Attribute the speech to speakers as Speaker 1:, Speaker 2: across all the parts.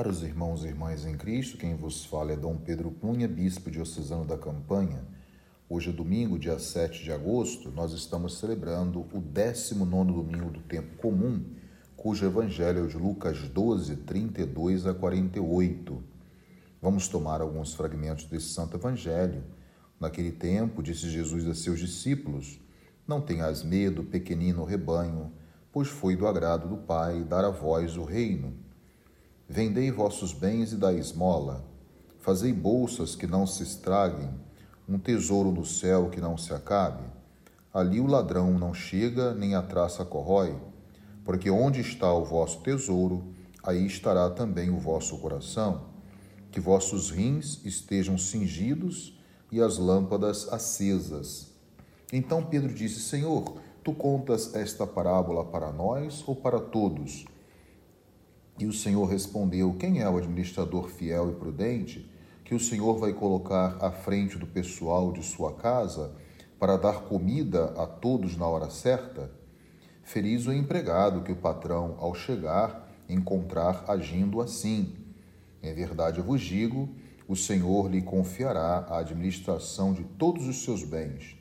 Speaker 1: Caros irmãos e irmãs em Cristo, quem vos fala é Dom Pedro Cunha, bispo diocesano da Campanha. Hoje é domingo, dia 7 de agosto, nós estamos celebrando o 19 domingo do tempo comum, cujo evangelho é de Lucas 12, 32 a 48. Vamos tomar alguns fragmentos desse santo evangelho. Naquele tempo, disse Jesus a seus discípulos: Não tenhas medo, pequenino rebanho, pois foi do agrado do Pai dar a vós o reino. Vendei vossos bens e dai esmola. Fazei bolsas que não se estraguem, um tesouro no céu que não se acabe. Ali o ladrão não chega, nem a traça corrói, porque onde está o vosso tesouro, aí estará também o vosso coração. Que vossos rins estejam cingidos e as lâmpadas acesas. Então Pedro disse: Senhor, Tu contas esta parábola para nós ou para todos? E o Senhor respondeu: Quem é o administrador fiel e prudente que o Senhor vai colocar à frente do pessoal de sua casa para dar comida a todos na hora certa? Feliz o empregado que o patrão, ao chegar, encontrar agindo assim. Em verdade eu vos digo: o Senhor lhe confiará a administração de todos os seus bens.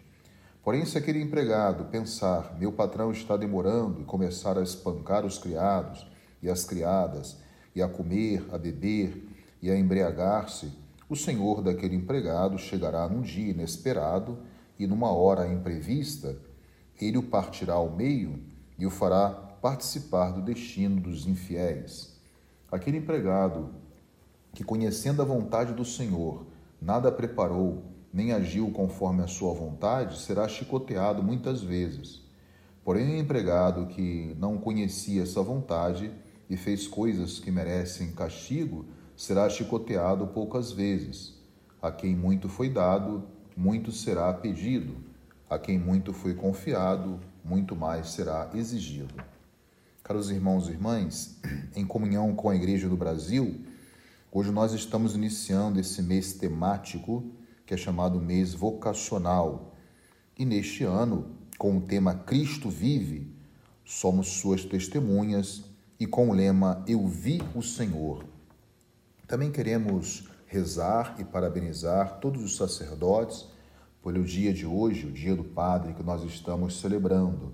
Speaker 1: Porém, se aquele empregado pensar, meu patrão está demorando, e começar a espancar os criados e as criadas, e a comer, a beber e a embriagar-se, o senhor daquele empregado chegará num dia inesperado e numa hora imprevista, ele o partirá ao meio e o fará participar do destino dos infiéis. Aquele empregado que, conhecendo a vontade do Senhor, nada preparou, nem agiu conforme a sua vontade, será chicoteado muitas vezes. Porém, o empregado que não conhecia essa vontade e fez coisas que merecem castigo, será chicoteado poucas vezes. A quem muito foi dado, muito será pedido. A quem muito foi confiado, muito mais será exigido. Caros irmãos e irmãs, em comunhão com a Igreja do Brasil, hoje nós estamos iniciando esse mês temático que é chamado mês vocacional. E neste ano, com o tema Cristo vive, somos suas testemunhas e com o lema Eu vi o Senhor. Também queremos rezar e parabenizar todos os sacerdotes pelo dia de hoje, o dia do Padre que nós estamos celebrando.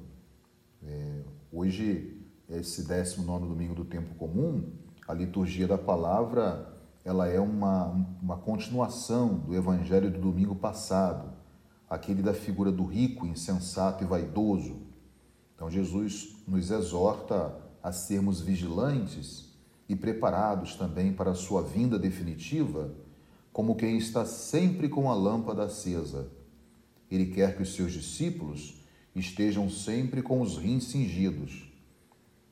Speaker 1: É, hoje, esse 19 domingo do tempo comum, a liturgia da palavra ela é uma, uma continuação do evangelho do domingo passado, aquele da figura do rico, insensato e vaidoso. Então, Jesus nos exorta a sermos vigilantes e preparados também para a sua vinda definitiva, como quem está sempre com a lâmpada acesa. Ele quer que os seus discípulos estejam sempre com os rins cingidos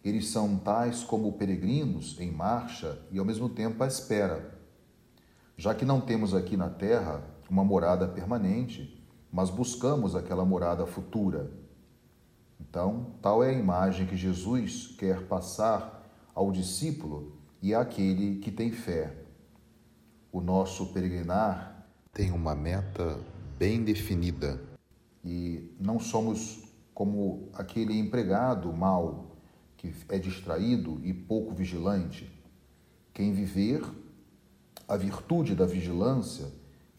Speaker 1: eles são tais como peregrinos em marcha e ao mesmo tempo à espera. Já que não temos aqui na terra uma morada permanente, mas buscamos aquela morada futura. Então, tal é a imagem que Jesus quer passar ao discípulo e àquele que tem fé. O nosso peregrinar tem uma meta bem definida e não somos como aquele empregado mau que é distraído e pouco vigilante. Quem viver a virtude da vigilância,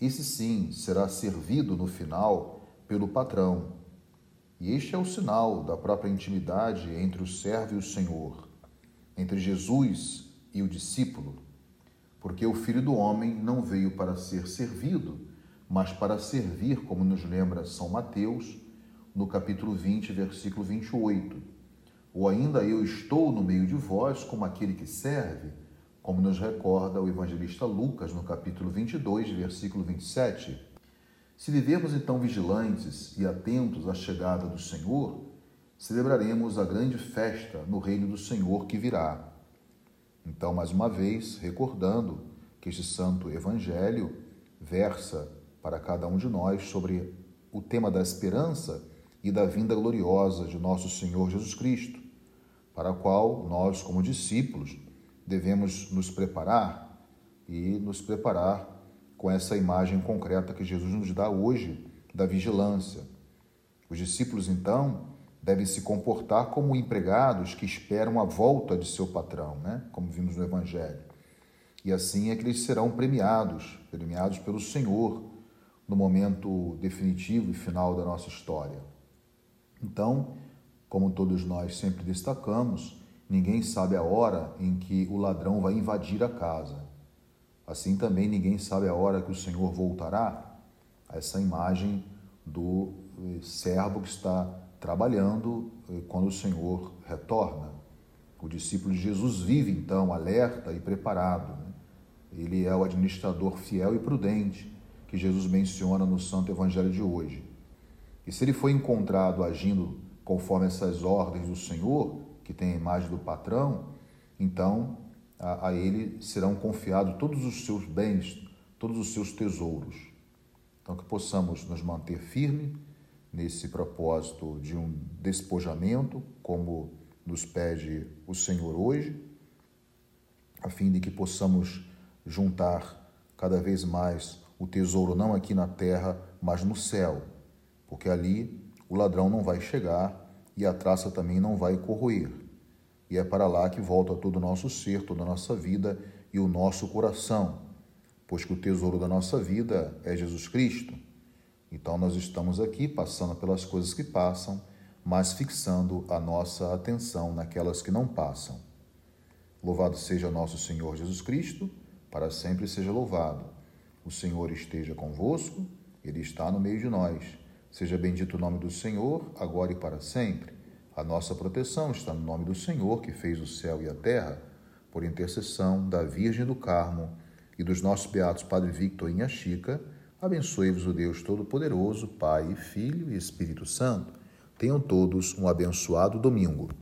Speaker 1: esse sim será servido no final pelo patrão. E este é o sinal da própria intimidade entre o servo e o Senhor, entre Jesus e o discípulo. Porque o Filho do Homem não veio para ser servido, mas para servir, como nos lembra São Mateus, no capítulo 20, versículo 28 ou ainda eu estou no meio de vós como aquele que serve, como nos recorda o evangelista Lucas no capítulo 22, versículo 27. Se vivermos então vigilantes e atentos à chegada do Senhor, celebraremos a grande festa no reino do Senhor que virá. Então, mais uma vez, recordando que este santo evangelho versa para cada um de nós sobre o tema da esperança e da vinda gloriosa de nosso Senhor Jesus Cristo para a qual nós, como discípulos, devemos nos preparar e nos preparar com essa imagem concreta que Jesus nos dá hoje da vigilância. Os discípulos, então, devem se comportar como empregados que esperam a volta de seu patrão, né? como vimos no Evangelho. E assim é que eles serão premiados, premiados pelo Senhor no momento definitivo e final da nossa história. Então, como todos nós sempre destacamos, ninguém sabe a hora em que o ladrão vai invadir a casa. Assim também ninguém sabe a hora que o Senhor voltará. Essa imagem do eh, servo que está trabalhando eh, quando o Senhor retorna. O discípulo de Jesus vive então alerta e preparado. Né? Ele é o administrador fiel e prudente que Jesus menciona no Santo Evangelho de hoje. E se ele foi encontrado agindo conforme essas ordens do Senhor, que tem a imagem do patrão, então a, a ele serão confiados todos os seus bens, todos os seus tesouros. Então, que possamos nos manter firme nesse propósito de um despojamento, como nos pede o Senhor hoje, a fim de que possamos juntar cada vez mais o tesouro não aqui na terra, mas no céu, porque ali o ladrão não vai chegar e a traça também não vai corroer. E é para lá que volta todo o nosso ser, toda a nossa vida e o nosso coração, pois que o tesouro da nossa vida é Jesus Cristo. Então nós estamos aqui passando pelas coisas que passam, mas fixando a nossa atenção naquelas que não passam. Louvado seja nosso Senhor Jesus Cristo, para sempre seja louvado. O Senhor esteja convosco, Ele está no meio de nós. Seja bendito o nome do Senhor, agora e para sempre. A nossa proteção está no nome do Senhor, que fez o céu e a terra, por intercessão da Virgem do Carmo e dos nossos beatos Padre Victor e Chica, abençoe-vos o Deus Todo-Poderoso, Pai, Filho e Espírito Santo. Tenham todos um abençoado domingo.